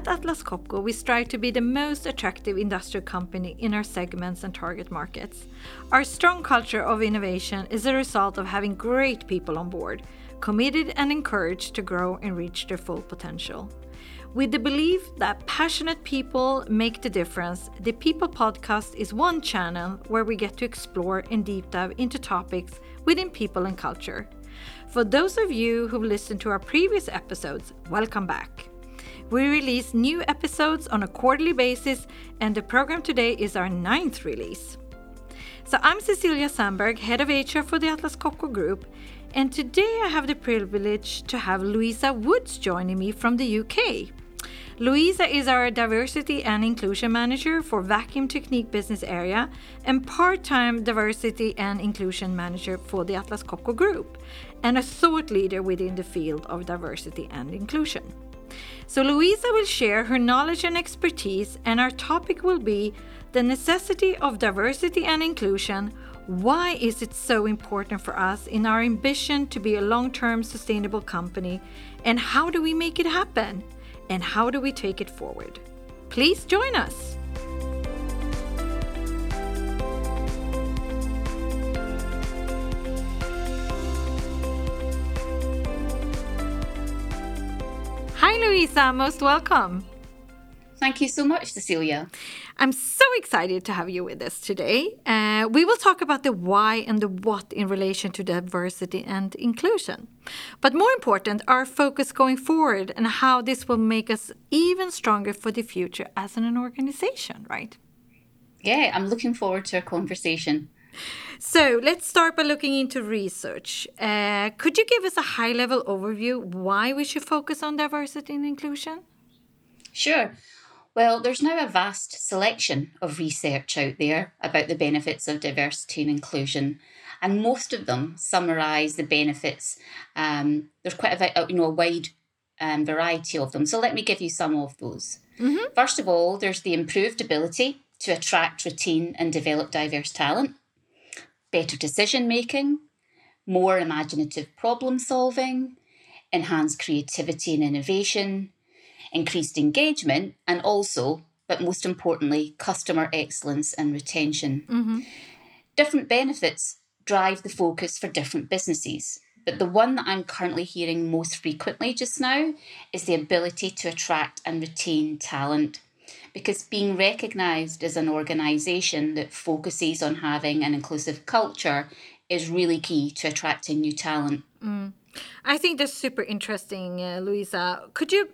At Atlas Copco, we strive to be the most attractive industrial company in our segments and target markets. Our strong culture of innovation is a result of having great people on board, committed and encouraged to grow and reach their full potential. With the belief that passionate people make the difference, the People Podcast is one channel where we get to explore and deep dive into topics within people and culture. For those of you who've listened to our previous episodes, welcome back. We release new episodes on a quarterly basis, and the program today is our ninth release. So, I'm Cecilia Sandberg, head of HR for the Atlas Copco Group, and today I have the privilege to have Louisa Woods joining me from the UK. Louisa is our diversity and inclusion manager for Vacuum Technique business area and part-time diversity and inclusion manager for the Atlas Copco Group, and a thought leader within the field of diversity and inclusion. So, Louisa will share her knowledge and expertise, and our topic will be the necessity of diversity and inclusion. Why is it so important for us in our ambition to be a long term sustainable company? And how do we make it happen? And how do we take it forward? Please join us. Hi, Louisa. Most welcome. Thank you so much, Cecilia. I'm so excited to have you with us today. Uh, we will talk about the why and the what in relation to diversity and inclusion. But more important, our focus going forward and how this will make us even stronger for the future as an organization, right? Yeah, I'm looking forward to our conversation. So let's start by looking into research. Uh, could you give us a high level overview why we should focus on diversity and inclusion? Sure. Well, there's now a vast selection of research out there about the benefits of diversity and inclusion, and most of them summarise the benefits. Um, there's quite a you know a wide um, variety of them. So let me give you some of those. Mm-hmm. First of all, there's the improved ability to attract, retain, and develop diverse talent better decision making, more imaginative problem solving, enhanced creativity and innovation, increased engagement, and also, but most importantly, customer excellence and retention. Mm-hmm. Different benefits drive the focus for different businesses. But the one that I'm currently hearing most frequently just now is the ability to attract and retain talent because being recognised as an organisation that focuses on having an inclusive culture is really key to attracting new talent. Mm. I think that's super interesting, uh, Louisa. Could you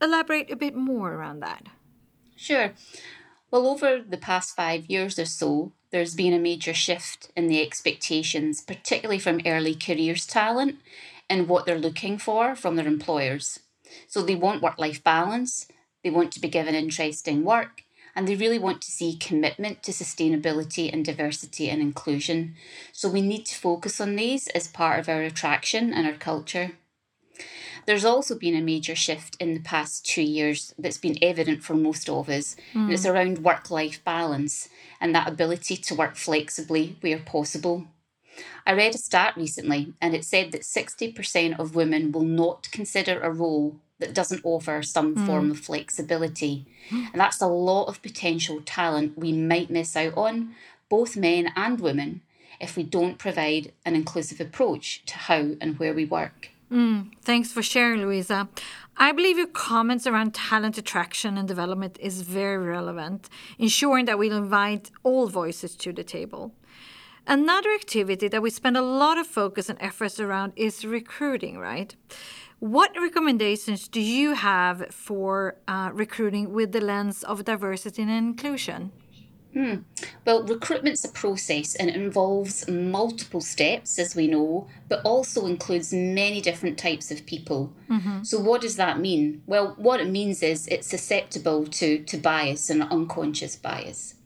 elaborate a bit more around that? Sure. Well, over the past five years or so, there's been a major shift in the expectations, particularly from early careers talent and what they're looking for from their employers. So they want work life balance, they want to be given interesting work, and they really want to see commitment to sustainability and diversity and inclusion. So we need to focus on these as part of our attraction and our culture. There's also been a major shift in the past two years that's been evident for most of us, mm. and it's around work life balance and that ability to work flexibly where possible. I read a stat recently, and it said that 60% of women will not consider a role that doesn't offer some mm. form of flexibility. And that's a lot of potential talent we might miss out on, both men and women, if we don't provide an inclusive approach to how and where we work. Mm, thanks for sharing, Louisa. I believe your comments around talent attraction and development is very relevant, ensuring that we invite all voices to the table. Another activity that we spend a lot of focus and efforts around is recruiting, right? What recommendations do you have for uh, recruiting with the lens of diversity and inclusion? Hmm. Well, recruitment's a process and it involves multiple steps, as we know, but also includes many different types of people. Mm-hmm. So, what does that mean? Well, what it means is it's susceptible to, to bias and unconscious bias.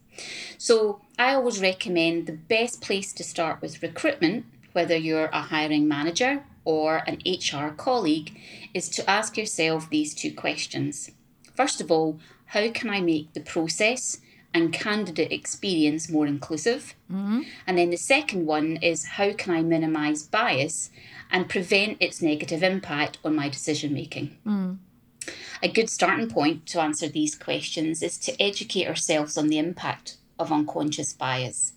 So, I always recommend the best place to start with recruitment, whether you're a hiring manager or an HR colleague is to ask yourself these two questions. First of all, how can I make the process and candidate experience more inclusive? Mm-hmm. And then the second one is how can I minimize bias and prevent its negative impact on my decision making? Mm. A good starting point to answer these questions is to educate ourselves on the impact of unconscious bias.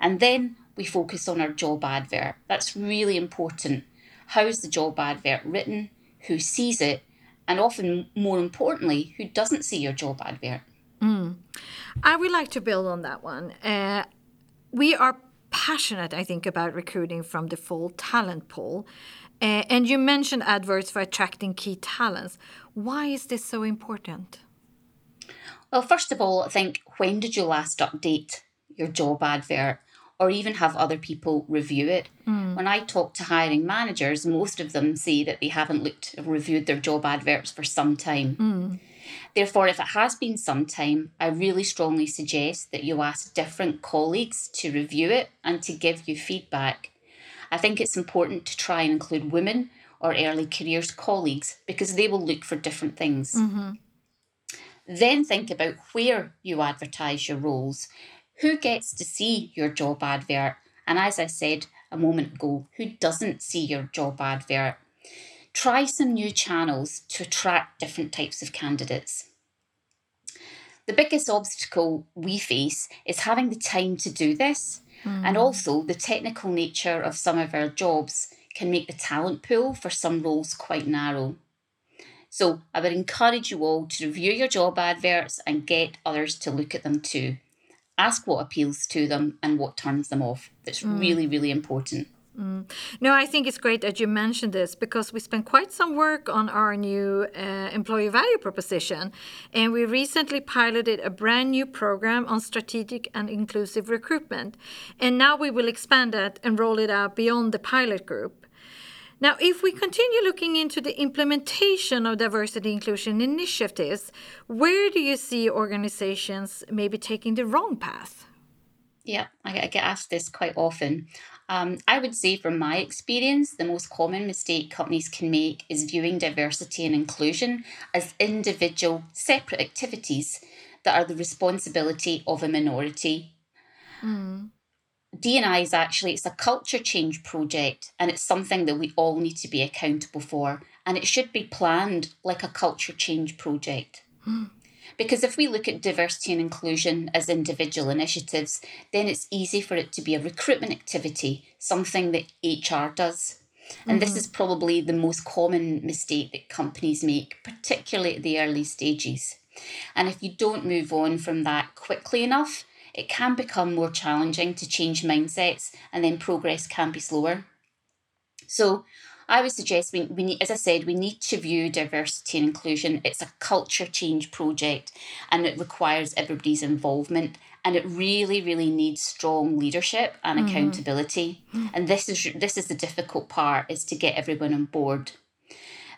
And then we focus on our job advert. That's really important. How is the job advert written? Who sees it? And often, more importantly, who doesn't see your job advert? Mm. I would like to build on that one. Uh, we are passionate, I think, about recruiting from the full talent pool. Uh, and you mentioned adverts for attracting key talents. Why is this so important? Well, first of all, I think when did you last update your job advert or even have other people review it? Mm. When I talk to hiring managers, most of them say that they haven't looked reviewed their job adverts for some time. Mm. Therefore, if it has been some time, I really strongly suggest that you ask different colleagues to review it and to give you feedback. I think it's important to try and include women or early careers colleagues because they will look for different things. Mm-hmm. Then think about where you advertise your roles. Who gets to see your job advert? And as I said a moment ago, who doesn't see your job advert? Try some new channels to attract different types of candidates. The biggest obstacle we face is having the time to do this, mm. and also the technical nature of some of our jobs can make the talent pool for some roles quite narrow. So, I would encourage you all to review your job adverts and get others to look at them too. Ask what appeals to them and what turns them off. That's mm. really, really important. No, I think it's great that you mentioned this because we spent quite some work on our new uh, employee value proposition. And we recently piloted a brand new program on strategic and inclusive recruitment. And now we will expand that and roll it out beyond the pilot group. Now, if we continue looking into the implementation of diversity inclusion initiatives, where do you see organizations maybe taking the wrong path? Yeah, I get asked this quite often. Um, I would say, from my experience, the most common mistake companies can make is viewing diversity and inclusion as individual, separate activities that are the responsibility of a minority. Mm. D&I is actually it's a culture change project and it's something that we all need to be accountable for and it should be planned like a culture change project. Mm. Because if we look at diversity and inclusion as individual initiatives, then it's easy for it to be a recruitment activity, something that HR does. And mm-hmm. this is probably the most common mistake that companies make, particularly at the early stages. And if you don't move on from that quickly enough, it can become more challenging to change mindsets and then progress can be slower. So, I would suggest we, we need, as I said, we need to view diversity and inclusion. It's a culture change project and it requires everybody's involvement and it really, really needs strong leadership and mm-hmm. accountability. And this is this is the difficult part is to get everyone on board.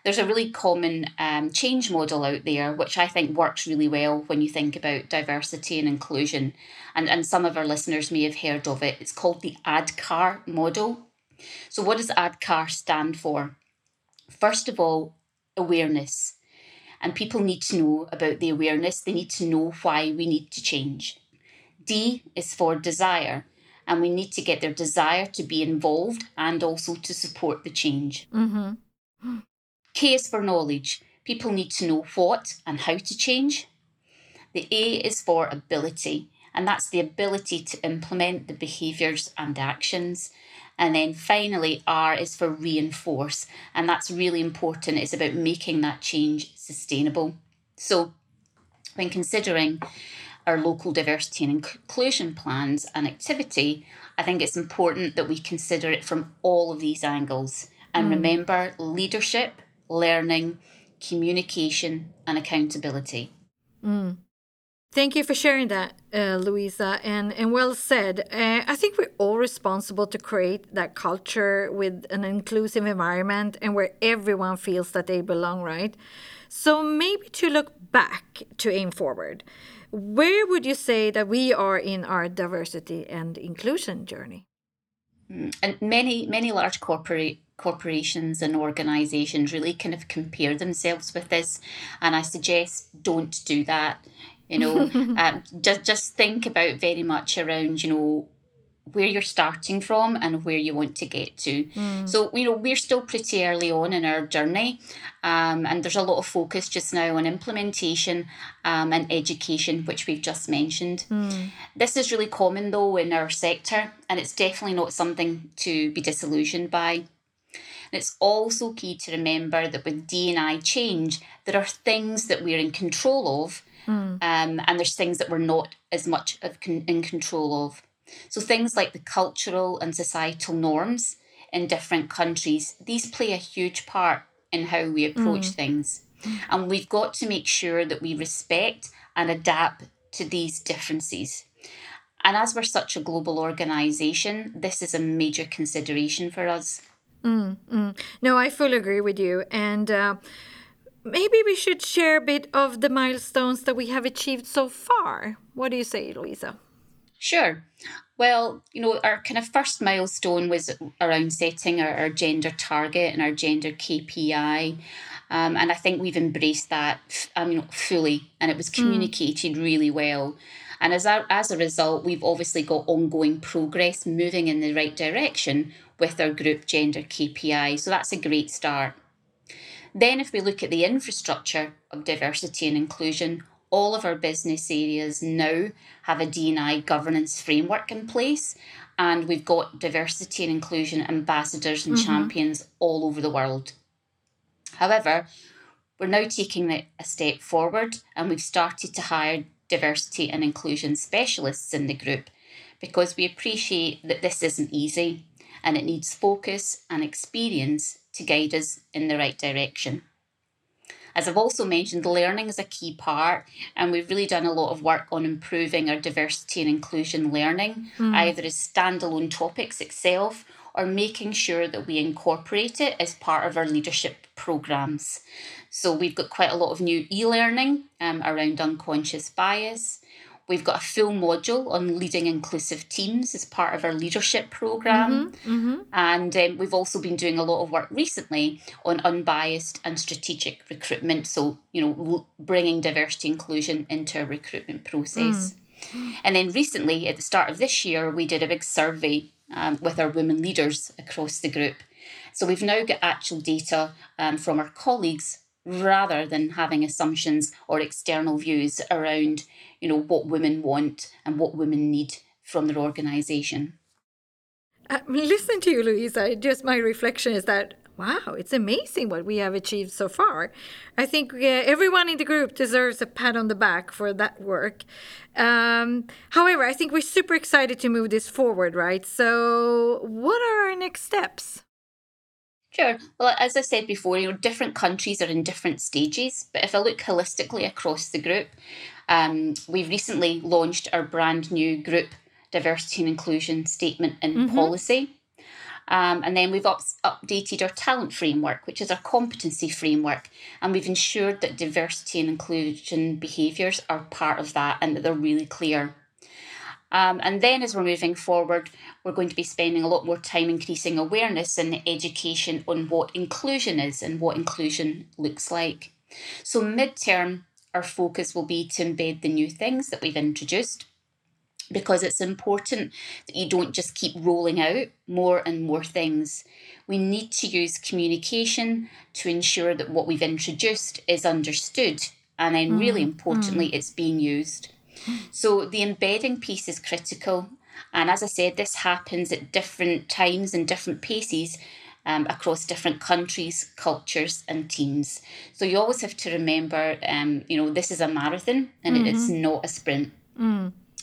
There's a really common um, change model out there, which I think works really well when you think about diversity and inclusion. And, and some of our listeners may have heard of it. It's called the ADKAR model. So, what does ADKAR stand for? First of all, awareness. And people need to know about the awareness, they need to know why we need to change. D is for desire, and we need to get their desire to be involved and also to support the change. Mm-hmm. K is for knowledge. People need to know what and how to change. The A is for ability, and that's the ability to implement the behaviours and actions. And then finally, R is for reinforce. And that's really important. It's about making that change sustainable. So, when considering our local diversity and inclusion plans and activity, I think it's important that we consider it from all of these angles. And mm. remember leadership, learning, communication, and accountability. Mm. Thank you for sharing that, uh, Louisa, and, and well said. Uh, I think we're all responsible to create that culture with an inclusive environment and where everyone feels that they belong, right? So maybe to look back to aim forward, where would you say that we are in our diversity and inclusion journey? Mm, and many, many large corporate corporations and organizations really kind of compare themselves with this and i suggest don't do that you know um, just just think about very much around you know where you're starting from and where you want to get to. Mm. So, you know, we're still pretty early on in our journey, um, and there's a lot of focus just now on implementation um, and education, which we've just mentioned. Mm. This is really common though in our sector, and it's definitely not something to be disillusioned by. And it's also key to remember that with D&I change, there are things that we're in control of, Mm. um, and there's things that we're not as much of con- in control of. So things like the cultural and societal norms in different countries, these play a huge part in how we approach things. And we've got to make sure that we respect and adapt to these differences. And as we're such a global organisation, this is a major consideration for us. Mm, mm. No, I fully agree with you. And uh, maybe we should share a bit of the milestones that we have achieved so far. What do you say, Louisa? Sure. Well, you know, our kind of first milestone was around setting our, our gender target and our gender KPI. Um, and I think we've embraced that I mean, fully, and it was communicated really well. And as a, as a result, we've obviously got ongoing progress moving in the right direction with our group gender KPI. So that's a great start. Then, if we look at the infrastructure of diversity and inclusion, all of our business areas now have a D&I governance framework in place, and we've got diversity and inclusion ambassadors and mm-hmm. champions all over the world. However, we're now taking a step forward, and we've started to hire diversity and inclusion specialists in the group because we appreciate that this isn't easy and it needs focus and experience to guide us in the right direction. As I've also mentioned, learning is a key part, and we've really done a lot of work on improving our diversity and inclusion learning, either as standalone topics itself or making sure that we incorporate it as part of our leadership programs. So we've got quite a lot of new e learning um, around unconscious bias. We've got a full module on leading inclusive teams as part of our leadership program. And um, we've also been doing a lot of work recently on unbiased and strategic recruitment. So, you know, bringing diversity inclusion into our recruitment process. And then recently, at the start of this year, we did a big survey um, with our women leaders across the group. So we've now got actual data um, from our colleagues rather than having assumptions or external views around, you know, what women want and what women need from their organisation. Uh, listen to you, Louisa. Just my reflection is that wow, it's amazing what we have achieved so far. I think uh, everyone in the group deserves a pat on the back for that work. Um, however, I think we're super excited to move this forward, right? So, what are our next steps? Sure. Well, as I said before, you know, different countries are in different stages. But if I look holistically across the group, um, we've recently launched our brand new group diversity and inclusion statement and policy. Um, and then we've up- updated our talent framework, which is our competency framework, and we've ensured that diversity and inclusion behaviours are part of that and that they're really clear. Um, and then as we're moving forward, we're going to be spending a lot more time increasing awareness and education on what inclusion is and what inclusion looks like. So, midterm, our focus will be to embed the new things that we've introduced because it's important that you don't just keep rolling out more and more things. We need to use communication to ensure that what we've introduced is understood and then, really importantly, it's being used. So, the embedding piece is critical. And as I said, this happens at different times and different paces um, across different countries, cultures, and teams. So, you always have to remember, um, you know, this is a marathon and it it's not a sprint.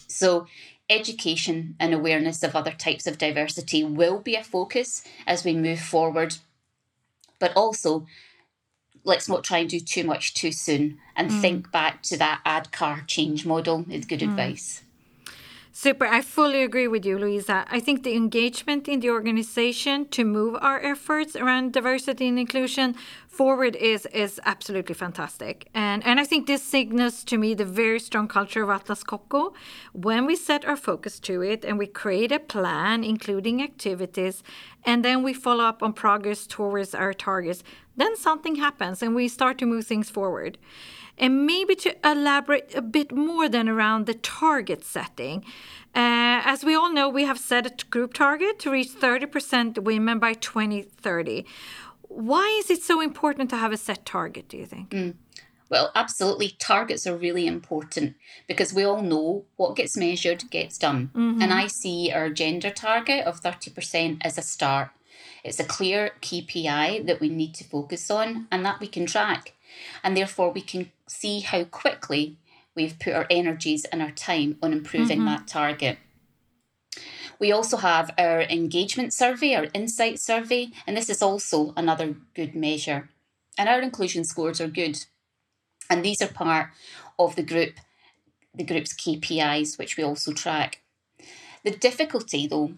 So, education and awareness of other types of diversity will be a focus as we move forward. But also, let's not try and do too much too soon and mm. think back to that ADKAR change model is good mm. advice. Super. I fully agree with you, Louisa. I think the engagement in the organization to move our efforts around diversity and inclusion forward is is absolutely fantastic and and i think this signals to me the very strong culture of atlas copco when we set our focus to it and we create a plan including activities and then we follow up on progress towards our targets then something happens and we start to move things forward and maybe to elaborate a bit more than around the target setting. Uh, as we all know, we have set a group target to reach 30% women by 2030. Why is it so important to have a set target, do you think? Mm. Well, absolutely. Targets are really important because we all know what gets measured gets done. Mm-hmm. And I see our gender target of 30% as a start. It's a clear KPI that we need to focus on and that we can track. And therefore, we can see how quickly we've put our energies and our time on improving mm-hmm. that target. We also have our engagement survey, our insight survey, and this is also another good measure. And our inclusion scores are good. And these are part of the group, the group's KPIs, which we also track. The difficulty, though,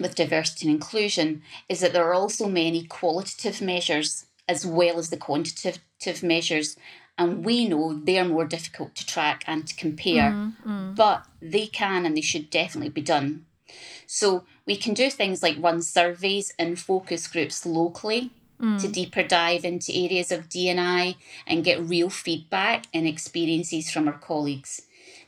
with diversity and inclusion is that there are also many qualitative measures as well as the quantitative measures. And we know they're more difficult to track and to compare, mm-hmm. but they can and they should definitely be done. So we can do things like run surveys and focus groups locally mm. to deeper dive into areas of D&I and get real feedback and experiences from our colleagues.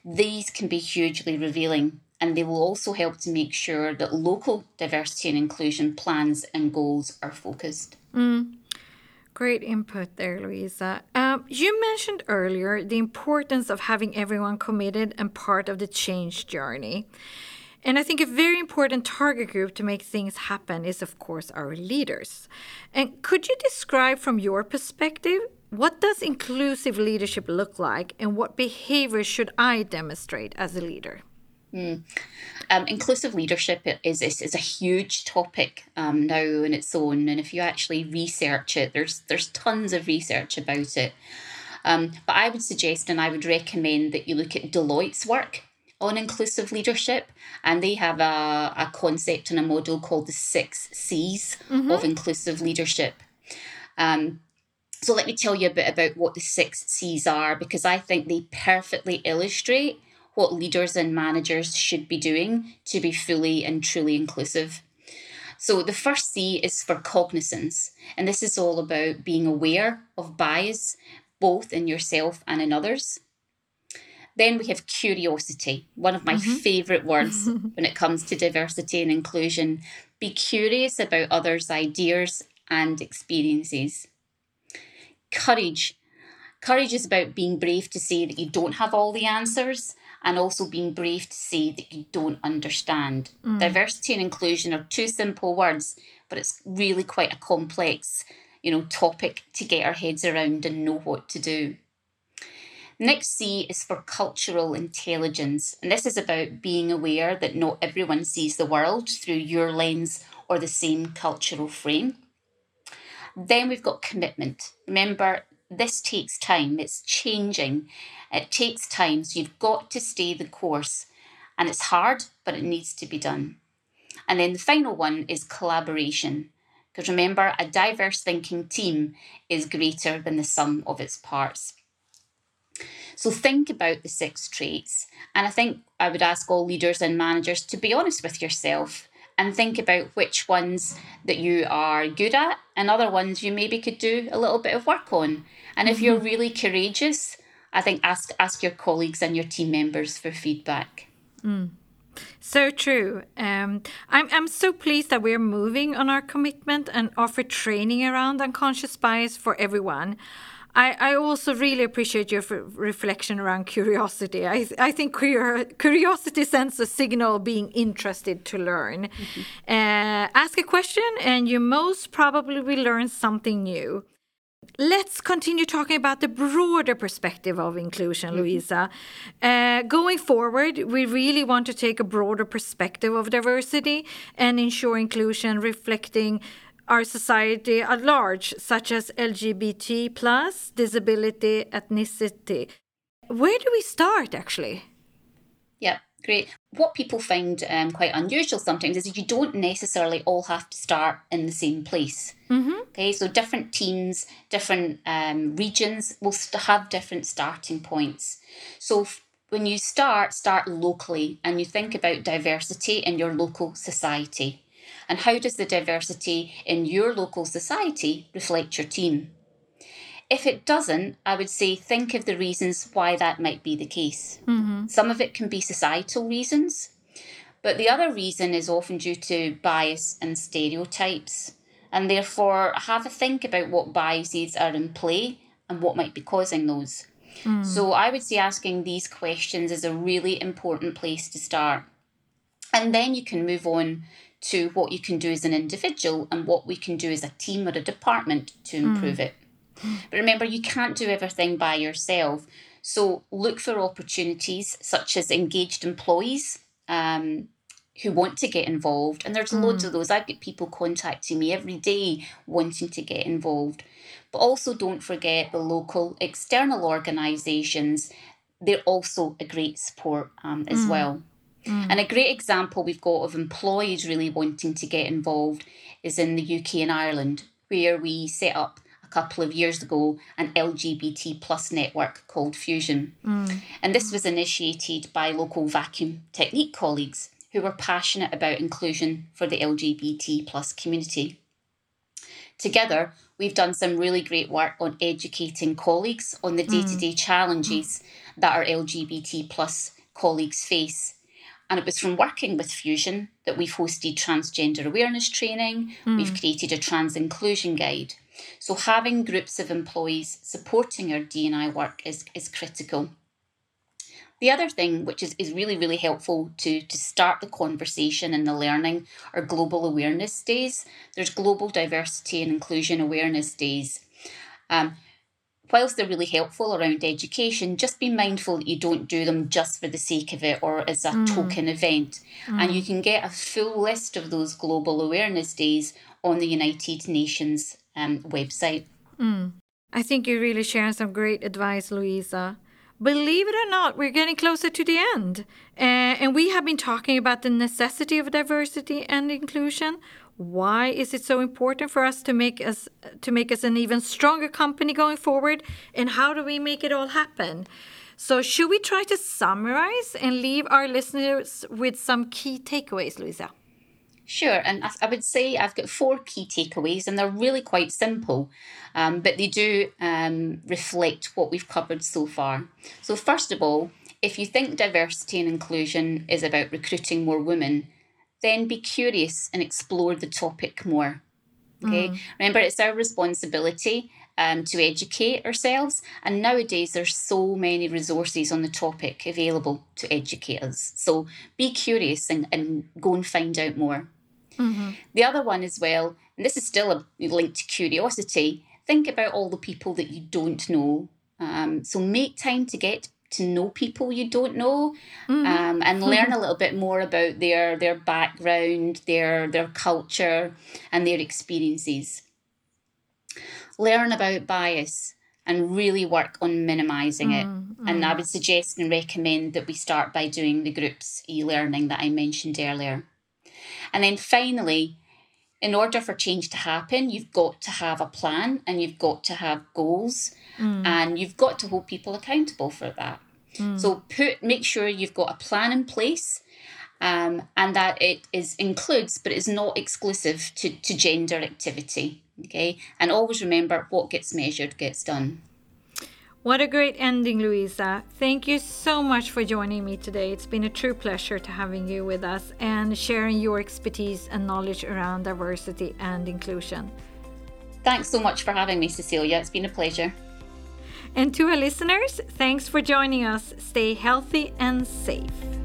These can be hugely revealing and they will also help to make sure that local diversity and inclusion plans and goals are focused. Mm. Great input there, Louisa. Um, you mentioned earlier the importance of having everyone committed and part of the change journey. And I think a very important target group to make things happen is, of course, our leaders. And could you describe from your perspective what does inclusive leadership look like and what behaviors should I demonstrate as a leader? Mm. Um, inclusive leadership is, is, is a huge topic um, now on its own, and if you actually research it, there's there's tons of research about it. Um, but I would suggest and I would recommend that you look at Deloitte's work on inclusive leadership, and they have a, a concept and a model called the six C's mm-hmm. of inclusive leadership. Um, so let me tell you a bit about what the six C's are because I think they perfectly illustrate what leaders and managers should be doing to be fully and truly inclusive. So, the first C is for cognizance, and this is all about being aware of bias, both in yourself and in others. Then we have curiosity, one of my mm-hmm. favourite words when it comes to diversity and inclusion. Be curious about others' ideas and experiences. Courage. Courage is about being brave to say that you don't have all the answers and also being brave to say that you don't understand. Mm. Diversity and inclusion are two simple words, but it's really quite a complex, you know, topic to get our heads around and know what to do. Next C is for cultural intelligence, and this is about being aware that not everyone sees the world through your lens or the same cultural frame. Then we've got commitment. Remember, this takes time, it's changing, it takes time. So you've got to stay the course. And it's hard, but it needs to be done. And then the final one is collaboration. Because remember, a diverse thinking team is greater than the sum of its parts. So think about the six traits. And I think I would ask all leaders and managers to be honest with yourself and think about which ones that you are good at and other ones you maybe could do a little bit of work on. And if you're mm-hmm. really courageous, I think ask ask your colleagues and your team members for feedback. Mm. So true. Um, I'm I'm so pleased that we're moving on our commitment and offer training around unconscious bias for everyone. I, I also really appreciate your reflection around curiosity. I, I think curiosity sends a signal being interested to learn. Mm-hmm. Uh, ask a question, and you most probably will learn something new. Let's continue talking about the broader perspective of inclusion, mm-hmm. Louisa. Uh, going forward, we really want to take a broader perspective of diversity and ensure inclusion reflecting our society at large, such as LGBT, plus, disability, ethnicity. Where do we start actually? Yeah, Great. What people find um, quite unusual sometimes is you don't necessarily all have to start in the same place. Mm-hmm. Okay, so different teams, different um, regions will st- have different starting points. So f- when you start, start locally and you think about diversity in your local society. And how does the diversity in your local society reflect your team? If it doesn't, I would say think of the reasons why that might be the case. Mm-hmm. Some of it can be societal reasons, but the other reason is often due to bias and stereotypes. And therefore, have a think about what biases are in play and what might be causing those. Mm. So, I would say asking these questions is a really important place to start. And then you can move on to what you can do as an individual and what we can do as a team or a department to improve it. But remember, you can't do everything by yourself. So look for opportunities such as engaged employees um, who want to get involved. And there's loads of those. I've got people contacting me every day wanting to get involved. But also don't forget the local external organisations. They're also a great support um, as well. Mm. And a great example we've got of employees really wanting to get involved is in the UK and Ireland, where we set up a couple of years ago an LGBT plus network called Fusion. Mm. And this was initiated by local vacuum technique colleagues who were passionate about inclusion for the LGBT plus community. Together, we've done some really great work on educating colleagues on the mm. day-to-day challenges that our LGBT plus colleagues face. And it was from working with Fusion that we've hosted transgender awareness training, we've created a trans inclusion guide. So having groups of employees supporting our D&I work is, is critical. The other thing, which is, is really, really helpful to, to start the conversation and the learning, are global awareness days. There's global diversity and inclusion awareness days. Um, whilst they're really helpful around education, just be mindful that you don't do them just for the sake of it or as a token event. And you can get a full list of those global awareness days on the United Nations um, website. I think you're really sharing some great advice, Louisa. Believe it or not, we're getting closer to the end. Uh, and we have been talking about the necessity of diversity and inclusion. Why is it so important for us to make us to make us an even stronger company going forward? And how do we make it all happen? So should we try to summarize and leave our listeners with some key takeaways, Louisa? Sure, and I, would say I've got four key takeaways, and they're really quite simple, um, but they do um, reflect what we've covered so far. So, first of all, if you think diversity and inclusion is about recruiting more women, then be curious and explore the topic more. Okay, remember it's our responsibility um, to educate ourselves, and nowadays there's so many resources on the topic available to educate us. So be curious and, and go and find out more. The other one as well, and this is still a link to curiosity, think about all the people that you don't know. Um, so make time to get to know people you don't know mm-hmm. um, and mm-hmm. learn a little bit more about their their background, their their culture, and their experiences. Learn about bias and really work on minimizing it. Mm-hmm. And I would suggest and recommend that we start by doing the groups e learning that I mentioned earlier. And then finally, in order for change to happen, you've got to have a plan and you've got to have goals and you've got to hold people accountable for that. So put make sure you've got a plan in place um, and that it is includes but is not exclusive to, to gender activity. Okay. And always remember what gets measured gets done. What a great ending, Louisa. Thank you so much for joining me today. It's been a true pleasure to having you with us and sharing your expertise and knowledge around diversity and inclusion. Thanks so much for having me, Cecilia. It's been a pleasure. And to our listeners, thanks for joining us. Stay healthy and safe.